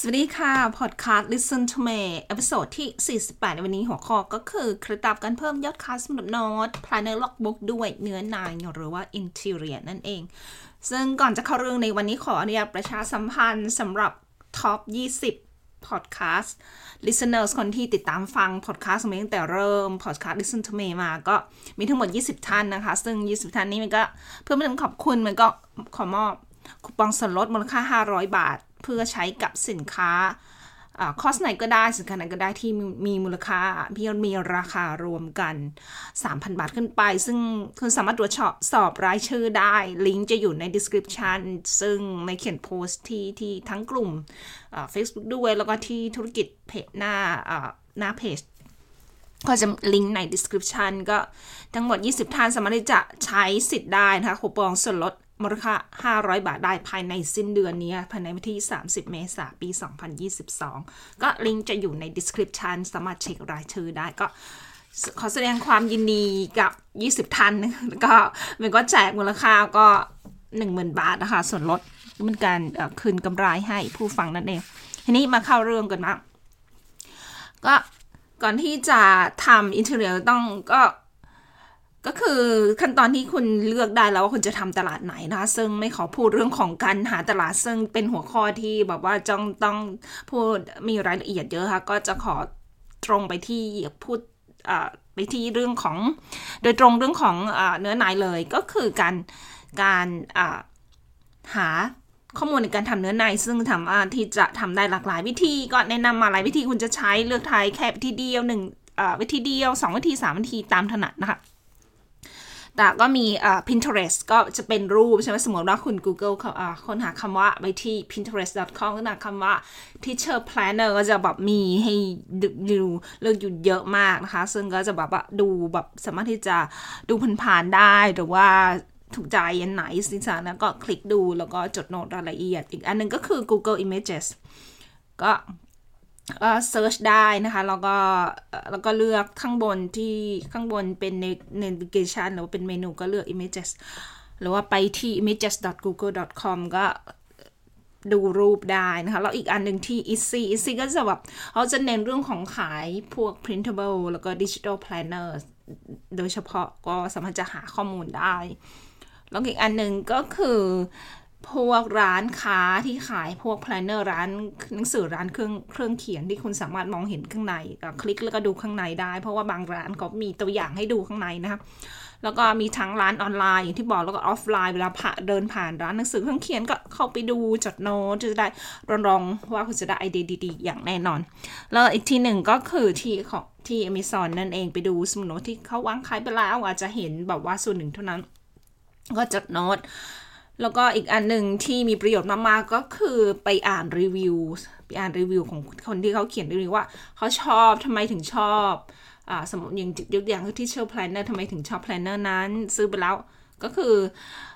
สวัสดีค่ะ พอดคาสต์ Listen to Me episode ที่ 48 ในวันนี้หัวข้อก็คือเคล็ดลับการเพิ่มยอดขายสมุดโน้ต Planner Logbook ด้วยเนื้อในหรือว่า Interior นั่นเอง ซึ่งก่อนจะเข้าเรื่องในวันนี้ขออนุญาตประชาสัมพันธ์สำหรับ top 20พอดแคสต์ listeners คนที่ติดตามฟังพอดแคสต์มาตั้งแต่เริ่มพอดแคสต์ Listen to Me มาก็มีทั้งหมด 20 ท่านนะคะ ซึ่ง 20 ท่านนี้มันก็เพื่อเป็นขอบคุณมันก็ขอมอบคูปองส่วนลดมูลค่า 500 บาท เพื่อใช้กับสินค้าคอสไหนก็ได้สินค้าไหนก็ได้ที่มีมูลค่าพี่มีราคารวมกัน 3,000 บาทขึ้นไป ซึ่งคุณสามารถตรวจสอบรายชื่อได้ ลิงก์จะอยู่ใน description ซึ่งในเขียนโพสต์ที่ที่ทั้งกลุ่ม Facebook ด้วยแล้วก็ที่ธุรกิจเพจหน้าหน้าเพจก็จะลิงก์ใน description ก็ทั้งหมด 20 ท่านสามารถที่จะใช้สิทธิ์ได้นะคะคูปองส่วนลด มูลค่า 500 บาทได้ภายในสิ้นเดือนนี้ ภายในวันที่ 30 เมษายนปี 2022 ก็ลิงก์จะอยู่ใน description สามารถเช็ครายชื่อได้ก็ขอแสดงความยินดีกับ 20 ท่านแล้วก็มันก็แจกมูลค่าก็ 10,000 บาทนะคะ ส่วนลดเป็นการคืนกำไรให้ผู้ฟังนั่นเอง ทีนี้มาเข้าเรื่องกันบ้างก็ก่อนที่จะทำอินเทอร์เน็ตต้องก็ ก็คือขั้นตอนที่คุณเลือกได้แล้วว่าคุณจะทำตลาดไหนนะคะซึ่งไม่ขอพูดเรื่องของการหาตลาดซึ่งเป็นหัวข้อที่แบบว่าจ้องต้องพูดมีรายละเอียดเยอะค่ะ ก็จะขอตรงไปที่พูดไปที่เรื่องของ โดยตรงเรื่องของเนื้อหนเลยก็คือการการหาข้อมูลในการทำเนื้อในซึ่งทำที่จะทำได้หลากหลายวิธีก็แนะนำมาหลายวิธีคุณจะใช้เลือกทายแค่วิธีเดียวหนึ่งวิธีเดียวสองวิธีสามวิธีตามถนัดนะคะ แต่ก็มีอ่า Pinterest ก็จะเป็นรูปใช่ไหมสมมติว่าคุณ Google เอ่าค้นหาคำว่าไปที่ pinterest.com ค้นหาคำว่า teacher planner ก็จะแบบมีให้ดูเลือกอยู่เยอะมากนะคะ ซึ่งก็จะแบบว่าดูแบบสามารถที่จะดูผ่านๆได้หรือว่าถูกใจอันไหนสิสานะก็คลิกดูแล้วก็จดโน้ตรายละเอียด อีกอันนึงก็คือ Google Images ก็ ก็เซิร์ชได้นะคะแล้วก็แล้วก็เลือกข้างบนที่ข้างบนเป็น navigation หรือว่าเป็นเมนูก็เลือก images หรือว่าไปที่ images.google.com ก็ดูรูปได้นะคะ แล้วอีกอันหนึ่งที่ Easy Easy ก็จะแบบเขาจะเน้นเรื่องของขายพวก printable แล้วก็ digital planner โดยเฉพาะก็สามารถจะหาข้อมูลได้ แล้วอีกอันหนึ่งก็คือ พวกร้านค้าที่ขายพวก planner ร้านหนังสือร้านเครื่องเครื่องเขียนที่คุณสามารถมองเห็นข้างในก็คลิกแล้วก็ดูข้างในได้ เพราะว่าบางร้านเขามีตัวอย่างให้ดูข้างในนะครับแล้วก็มีทั้งร้านออนไลน์อย่างที่บอกแล้วก็ออฟไลน์เวลาผ่าเดินผ่านร้านหนังสือเครื่องเขียนก็เข้าไปดูจดโน้ตจะได้รับรองว่าคุณจะได้ไอเดียดีๆ อย่างแน่นอน แล้วอีกที่หนึ่งก็คือที่ของที่ Amazon นั่นเองไปดูสมุดโน้ตที่เขาวางขายไปแล้วอาจจะเห็นแบบว่าส่วนหนึ่งเท่านั้น ก็จดโน้ต แล้วก็อีกอันหนึ่งที่มีประโยชน์มากๆก็คือไปอ่านรีวิวไปอ่านรีวิวของคนที่เขาเขียนรีวิวว่าเขาชอบทำไมถึงชอบอ่าสมมติอย่างยกอย่าง teacher planner ทำไมถึงชอบ planner นั้น ซื้อไปแล้วก็คือ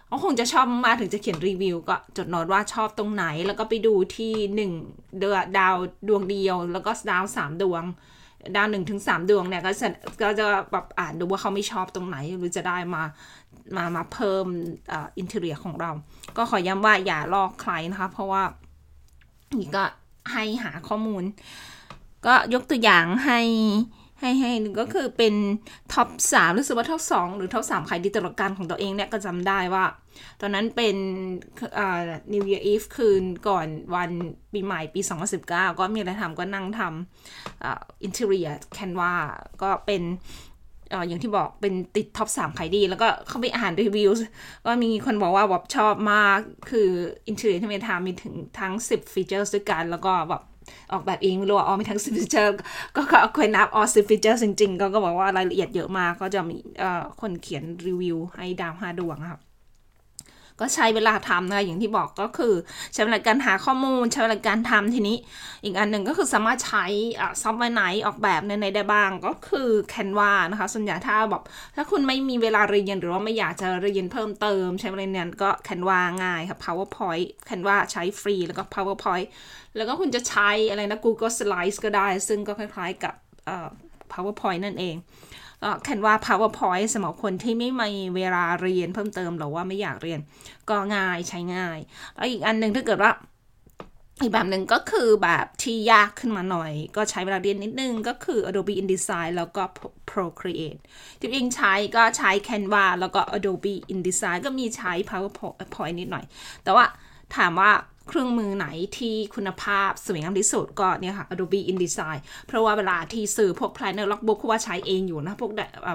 เขาคงจะชอบมากถึงจะเขียนรีวิว ก็จดโน้ตว่าชอบตรงไหน แล้วก็ไปดูที่หนึ่งเดือดาวดวงเดียว แล้วก็ดาวสามดวง ดาวหนึ่งถึงสามดวงเนี่ยก็จะก็จะแบบอ่านดูว่าเขาไม่ชอบตรงไหนเราจะได้มามามาเพิ่ม interior ของเรา ก็ขอย้ำว่าอย่าลอกใครนะคะ เพราะว่านี่ก็ให้หาข้อมูล ก็ยกตัวอย่างให้ ให้ให้หนึ่งก็คือเป็น top สามรู้สึกว่า top สองหรือ top สามขายดีตลอดกาลของตัวเองเนี่ยก็จำได้ว่า ตอนนั้นเป็นอ่า New Year Eve คืนก่อนวันปีใหม่ปี 2019 ก็ไม่มีอะไรทำก็นั่งทำอ่า interior Canva ก็เป็นอย่างที่บอกเป็นติด top สามขายดี แล้วก็เข้าไปอ่านรีวิวก็มีคนบอกว่าแบบชอบมากคือ interior ที่เมทามีถึงทั้ง 10 feature ด้วยกัน แล้วก็แบบ ออกแบบเองไม่รู้ว่าอ๋อมีทั้งสิบ feature ก็ก็เคยนับอ๋อสิบ feature จริงๆ ก็ก็บอกว่ารายละเอียดเยอะมากก็จะมีคนเขียนรีวิวให้ดาวห้าดวงครับ ก็ใช้เวลาทำนะอย่างที่บอกก็คือใช้เวลาการหาข้อมูล ใช้เวลาการทำทีนี้ อีกอันหนึ่งก็คือสามารถใช้ซอฟต์แวร์ไหนออกแบบในในได้บ้างก็คือ Canva นะคะ ส่วนใหญ่ถ้าแบบถ้าคุณไม่มีเวลาเรียนหรือว่าไม่อยากจะเรียนเพิ่มเติม ใช้เวลาเรียนก็ Canva ง่ายค่ะ PowerPoint Canva ใช้ฟรีแล้วก็ PowerPoint แล้วก็คุณจะใช้อะไรนะ Google Slides ก็ได้ ซึ่งก็คล้ายๆกับ PowerPoint นั่นเอง แคนว่า powerpoint สำหรับคนที่ไม่มีเวลาเรียนเพิ่มเติมหรือว่าไม่อยากเรียน ก็ง่ายใช้ง่าย แล้วอีกอันหนึ่งถ้าเกิดว่าอีกแบบหนึ่งก็คือแบบที่ยากขึ้นมาหน่อย ก็ใช้เวลาเรียนนิดนึงก็คือ Adobe InDesign แล้วก็ Procreate ที่เองใช้ก็ใช้ Canva แล้วก็ Adobe InDesign ก็มีใช้ PowerPoint นิดหน่อย แต่ว่าถามว่า เครื่องมือไหนที่คุณภาพสวยงามที่สุดก็เนี่ยค่ะ Adobe InDesign เพราะว่าเวลาที่ซื้อพวก Planner Logbook ว่าใช้เองอยู่นะ พวก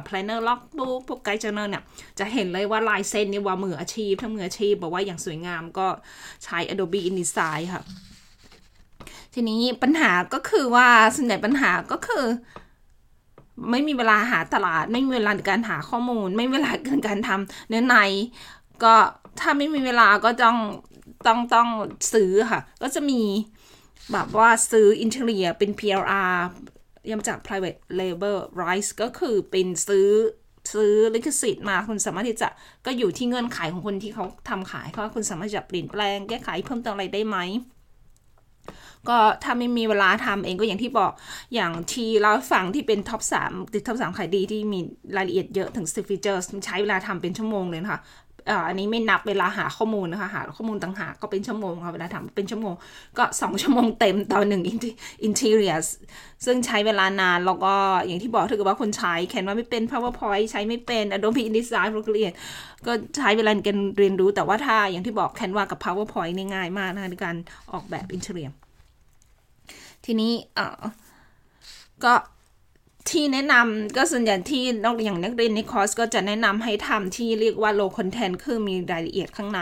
Planner Logbook พวก Guide Journal เนี่ย จะเห็นเลยว่าลายเส้นนี่ว่ามืออาชีพทั้งมืออาชีพบอกว่าอย่างสวยงามก็ใช้ Adobe InDesign ค่ะ ทีนี้ปัญหาก็คือว่าส่วนใหญ่ปัญหาก็คือไม่มีเวลาหาตลาด ไม่มีเวลาในการหาข้อมูล ไม่มีเวลาในการทำเนื้อในก็ถ้าไม่มีเวลาก็ต้อง ต้องต้องซื้อค่ะ ก็จะมีแบบว่าซื้อ interior เป็น PLR ย่อมาจาก private label rights ก็คือเป็นซื้อซื้อลิขสิทธิ์มาคุณสามารถที่จะก็อยู่ที่เงื่อนไขของคนที่เขาทำขายเขาคุณสามารถจะเปลี่ยนแปลงแก้ไขเพิ่มเติมอะไรได้ไหม ก็ถ้าไม่มีเวลาทำเองก็อย่างที่บอกอย่างที่เล่าให้ฟังที่เป็น top สามติด top สามขายดีที่มีรายละเอียดเยอะถึง10 feature ใช้เวลาทำเป็นชั่วโมงเลยนะคะ อันนี้ไม่นับเวลาหาข้อมูลนะคะ หาข้อมูลต่างหากก็เป็นชั่วโมงค่ะเวลาทำเป็นชั่วโมง ก็ 2 ชั่วโมงเต็มต่อหนึ่ง interior ซึ่งใช้เวลานานแล้วก็อย่างที่บอกถ้าเกิดว่าคนใช้ Canva ไม่เป็น PowerPoint ใช้ไม่เป็น Adobe InDesign Procreate ก็ใช้เวลาในการเรียนรู้แต่ว่าถ้าอย่างที่บอก Canva กับ PowerPoint นี่ง่ายมากนะคะในการออกแบบ interior ทีนี้เอ่อก็ ที่แนะนำก็ส่วนใหญ่ที่นอกอย่างนักเรียนในคอร์สก็จะแนะนำให้ทำที่เรียกว่า low content คือมีรายละเอียดข้างใน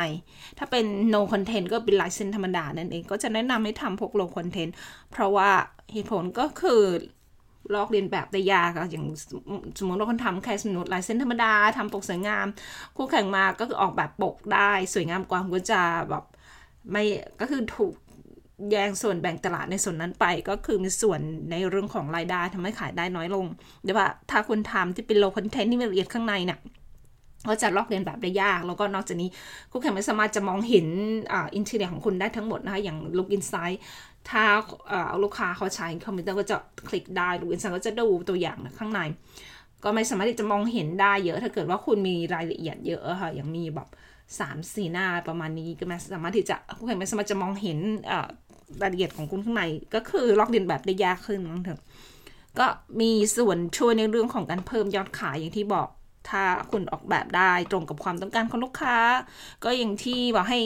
ถ้าเป็น no content ก็เป็นลายเส้นธรรมดานั่นเอง ก็จะแนะนำให้ทำพวก low content เพราะว่าเหตุผลก็คือลอกเรียนแบบได้ยากอะอย่างสมมติเราคนทำแค่สมมติลายเส้นธรรมดาทำปกสวยงาม คู่แข่งมาก็คือออกแบบปกได้ สวยงามกว่าก็จะแบบไม่ก็คือถูก แย่งส่วนแบ่งตลาดในส่วนนั้นไป ก็คือมีส่วนในเรื่องของรายได้ทำให้ขายได้น้อยลงแต่ว่าถ้าคุณทำที่เป็นโลคอนเทนต์ที่มีละเอียดข้างในเนี่ยก็จะลอกเลียนแบบได้ยาก แล้วก็นอกจากนี้คู่แข่งไม่สามารถจะมองเห็น interior ของคุณได้ทั้งหมดนะคะอย่าง look inside ถ้าลูกค้าเขาใช้คอมพิวเตอร์ก็จะคลิกได้ look inside ก็จะดูตัวอย่างข้างใน ก็ไไม่สามารถที่จะมองเห็นได้เยอะ ถ้าเกิดว่าคุณมีรายละเอียดเยอะค่ะอย่างมีแบบ สามสี่หน้าประมาณนี้ก็ม่สามารถที่จะคู่แข่งไม่สามารถจะมองเห็นรายละเอียดของคุณข้างในก็คือลอกเลียนแบบได้ยากขึ้นมั้งเถอะก็มีส่วนช่วยในเรื่องของการเพิ่มยอดขายอย่างที่บอกถ้าคุณออกแบบได้ตรงกับความต้องการของลูกค้า ก็อย่างที่บอกให้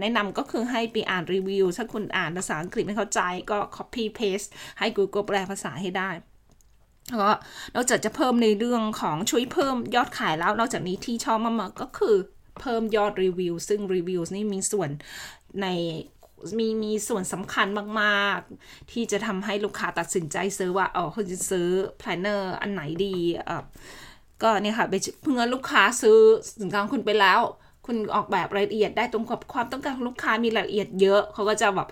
แนะนำก็คือให้ไปอ่านรีวิว ถ้าคุณอ่านภาษาอังกฤษไม่เข้าใจก็ copy paste ให้ Google แปลภาษาให้ได้ก็นอกจากจะเพิ่มในเรื่องของช่วยเพิ่มยอดขายแล้ว นอกจากนี้ที่ชอบมากๆก็คือ เพิ่มยอดรีวิว ซึ่งรีวิวนี่มีส่วนในมีมีส่วนสำคัญมากๆ ที่จะทำให้ลูกค้าตัดสินใจซื้อว่าอ๋อเขาจะซื้อ planner อันไหนดีอะก็เนี่ยค่ะเพื่อลูกค้าซื้อสินค้าคุณไปแล้ว คุณออกแบบรายละเอียดได้ตรงกับความต้องการของลูกค้ามีรายละเอียดเยอะ เขาก็จะแบบ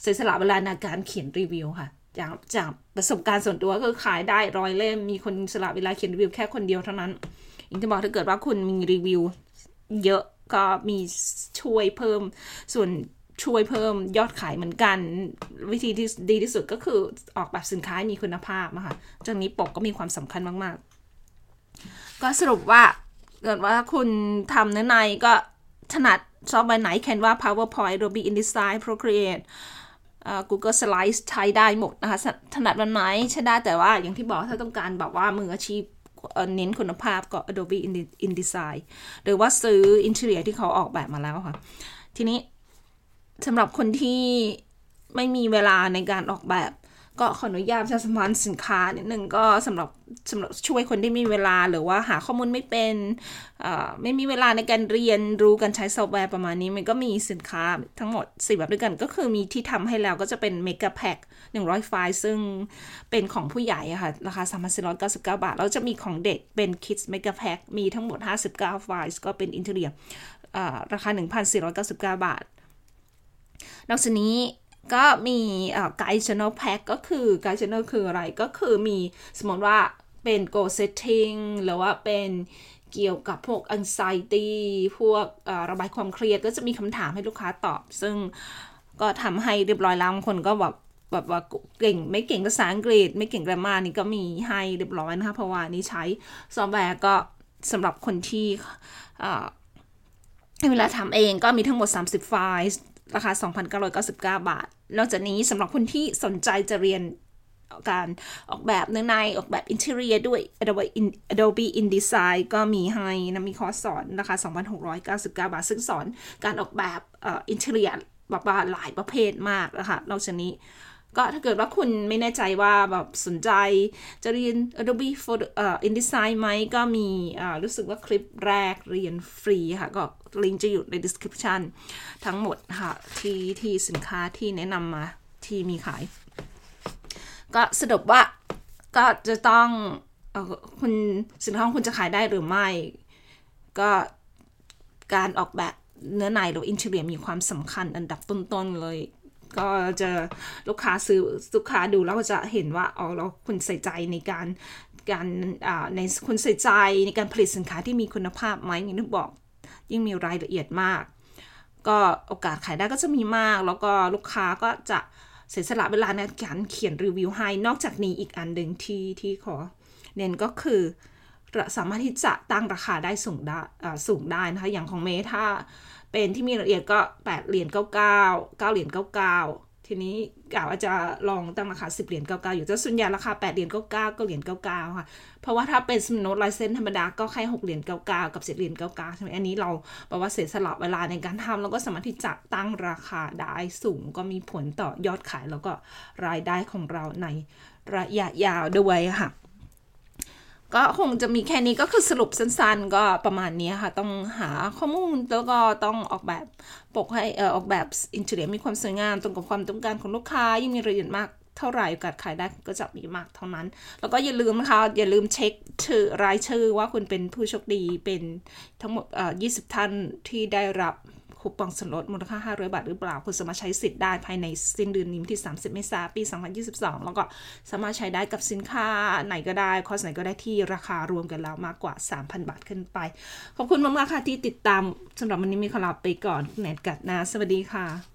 เสียสละเวลาในการเขียนรีวิวค่ะจากจากประสบการณ์ส่วนตัวก็ขายได้ร้อยเล่มมีคนสละเวลาเขียนรีวิวแค่คนเดียวเท่านั้นอย่างที่บอกถ้าเกิดว่าคุณมีรีวิว เยอะก็มีช่วยเพิ่มส่วนช่วยเพิ่มยอดขายเหมือนกัน วิธีที่ดีที่สุดก็คือออกแบบสินค้ามีคุณภาพนะคะจากนี้ปกก็มีความสำคัญมากๆ ก็สรุปว่าเกิดว่าคุณทำเนื้อในก็ถนัดชอบใบไหนแคนว่า PowerPoint Adobe InDesign Procreate Google Slides ใช้ได้หมดนะคะ ถนัดวันไหนใช้ได้แต่ว่าอย่างที่บอกถ้าต้องการแบบว่ามืออาชีพ เน้นคุณภาพก็ Adobe InDesign หรือว่าซื้อ interior ที่เขาออกแบบมาแล้วค่ะ ทีนี้สำหรับคนที่ไม่มีเวลาในการออกแบบ ก็ขออนุญาตประชาสัมพันธ์สินค้านิดหนึ่งก็สำหรับสำหรับช่วยคนที่มีเวลาหรือว่าหาข้อมูลไม่เป็นไม่มีเวลาในการเรียนรู้การใช้ซอฟต์แวร์ประมาณนี้ มันก็มีสินค้าทั้งหมด 4 แบบด้วยกัน ก็คือมีที่ทำให้แล้วก็จะเป็น mega pack 100 ไฟล์ ซึ่งเป็นของผู้ใหญ่ค่ะ ราคา 3,499 บาท แล้วจะมีของเด็กเป็น Kids Mega Pack มีทั้งหมด 59 ไฟล์ ก็เป็นอินเทอร์เนียราคา 1,499 บาท นอกจากนี้ ก็มีไกด์ channel pack ก็คือไกด์ channel คืออะไรก็คือมีสมมติว่าเป็น goal setting หรือว่าเป็นเกี่ยวกับพวก anxiety พวกระบายความเครียดก็จะมีคำถามให้ลูกค้าตอบ ซึ่งก็ทำให้เรียบร้อยแล้วบางคนก็แบบแบบว่าเก่งไม่เก่งภาษาอังกฤษ ไม่เก่ง grammar นี่ก็มีให้เรียบร้อยนะคะเพราะว่านี้ใช้ซอฟต์แวร์ก็สำหรับคนที่เวลาทำเองก็มีทั้งหมด 30 ไฟล์ ราคา 2,999 บาท นอกจากนี้สำหรับคนที่สนใจจะเรียนการออกแบบเนื้อในออกแบบ interior ด้วย Adobe, Adobe InDesign ก็มีให้นะมีคอร์สสอนราคา 2,699 บาท ซึ่งสอนการออกแบบอินเทอร์เนียแบบหลายประเภทมากนะคะนอกจากนี้ ก็ถ้าเกิดว่าคุณไม่แน่ใจว่าแบบสนใจจะเรียน Adobe Photo เอ่อ InDesign ไหมก็มีอ่ารู้สึกว่าคลิปแรกเรียนฟรีค่ะ ก็ลิงก์จะอยู่ใน description ทั้งหมดค่ะ ที่ที่สินค้าที่แนะนำมาที่มีขาย ก็สรุปว่าก็จะต้องออคุณสินค้าของคุณจะขายได้หรือไม่ ก็การออกแบบเนื้อในหรืออินเทอร์เนียมีความสำคัญอันดับต้นๆเลย ก็จะลูกค้าซื้อลูกค้าดูแล้วก็จะเห็นว่าอ๋อเราคุณใส่ใจในการการในคุณใส่ใจในการผลิตสินค้าที่มีคุณภาพไหมอย่างที่บอกยิ่งมีรายละเอียดมาก ก็โอกาสขายได้ก็จะมีมาก แล้วก็ลูกค้าก็จะเสียสละเวลาในการเขียนรีวิวให้ นอกจากนี้อีกอันหนึ่งที่ที่ขอเน้นก็คือ สามารถที่จะตั้งราคาได้สูงได้สูงได้นะคะ อย่างของเมถ้าเป็นที่มีรายละเอียดก็ 8 เหรียญ99 9 เหรียญ99 ทีนี้กะว่าจะลองตั้งราคา 10 เหรียญ99 อยู่แต่ส่วนใหญ่ราคา 8 เหรียญ99ก็เหรียญ99 ค่ะ เพราะว่าถ้าเป็นสมโนตไลเซนธรรมดาก็แค่ 6 เหรียญ99 กับ7เหรียญ99 ใช่ไหมอันนี้เราบอกว่าเสียสละเวลาในการทำแล้วก็สามารถที่จะตั้งราคาได้สูงก็มีผลต่อยอดขายแล้วก็รายได้ของเราในระยะยาวด้วยค่ะ ก็คงจะมีแค่นี้ก็คือสรุปสั้นๆ ก็ประมาณนี้ค่ะ ต้องหาข้อมูลแล้วก็ต้องออกแบบปกให้เอ่อออกแบบอินเทอร์เน็ตมีความสวยงามตรงกับความต้องการของลูกค้า ยิ่งมีรายละเอียดมากเท่าไหร่โอกาสขายได้ก็จะมีมากเท่านั้น แล้วก็อย่าลืมนะคะ อย่าลืมเช็คชื่อรายชื่อว่าคุณเป็นผู้โชคดีเป็นทั้งหมดเอ่อ20 ท่านที่ได้รับ คูปองส่วนลดมูลค่า 500 บาทหรือเปล่า คุณสามารถใช้สิทธิ์ได้ภายในสิ้นเดือนนี้ที่ 30 เมษายนปี 2022 แล้วก็สามารถใช้ได้กับสินค้าไหนก็ได้ คอสไหนก็ได้ที่ราคารวมกันแล้วมากกว่า 3,000 บาทขึ้นไป ขอบคุณมากๆค่ะที่ติดตามสำหรับวันนี้มีขอลาไปก่อนแนทกัดนะสวัสดีค่ะ